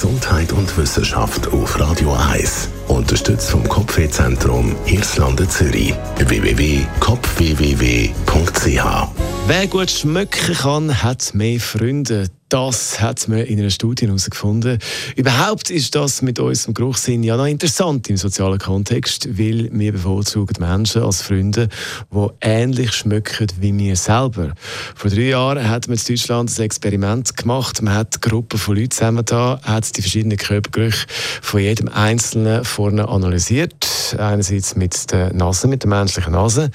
Gesundheit und Wissenschaft auf Radio 1. Unterstützt vom Kopfwehzentrum Irlande Zürich. www.kopfwww.ch Wer gut schmecken kann, hat mehr Freunde. Das hat man in einer Studie herausgefunden. Überhaupt ist das mit unserem Geruchssinn ja noch interessant im sozialen Kontext, weil wir bevorzugen Menschen als Freunde, die ähnlich schmecken wie wir selber. Vor drei Jahren hat man in Deutschland ein Experiment gemacht. Man hat Gruppen von Leuten zusammengetan, hat die verschiedenen Körpergerüche von jedem Einzelnen vorne analysiert. Einerseits mit der Nase, mit der menschlichen Nase.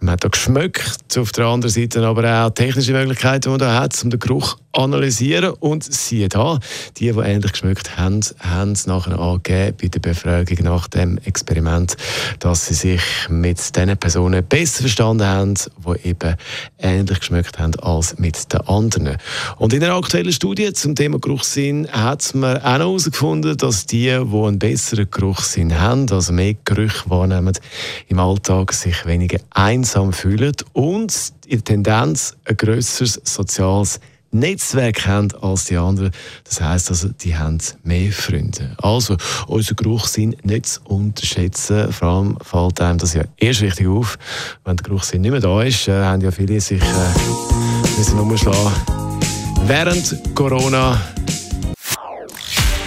Man hat da geschmeckt, auf der anderen Seite aber auch technische Möglichkeiten, die man da hat, um den Geruch analysieren und siehe da, die, die ähnlich geschmückt haben, haben es nachher angegeben bei der Befragung nach dem Experiment, dass sie sich mit den Personen besser verstanden haben, die eben ähnlich geschmückt haben als mit den anderen. Und in einer aktuellen Studie zum Thema Geruchssinn hat man auch noch herausgefunden, dass die, die einen besseren Geruchssinn haben, also mehr Gerüche wahrnehmen, im Alltag sich weniger einsam fühlen und in der Tendenz ein grösseres soziales Netzwerk haben als die anderen. Das heißt also, die haben mehr Freunde. Also, unser Geruchssinn nicht zu unterschätzen. Vor allem fällt einem das ja erst richtig auf, wenn der Geruchssinn nicht mehr da ist. Äh, haben ja viele sich äh, müssen umschlagen. Während Corona.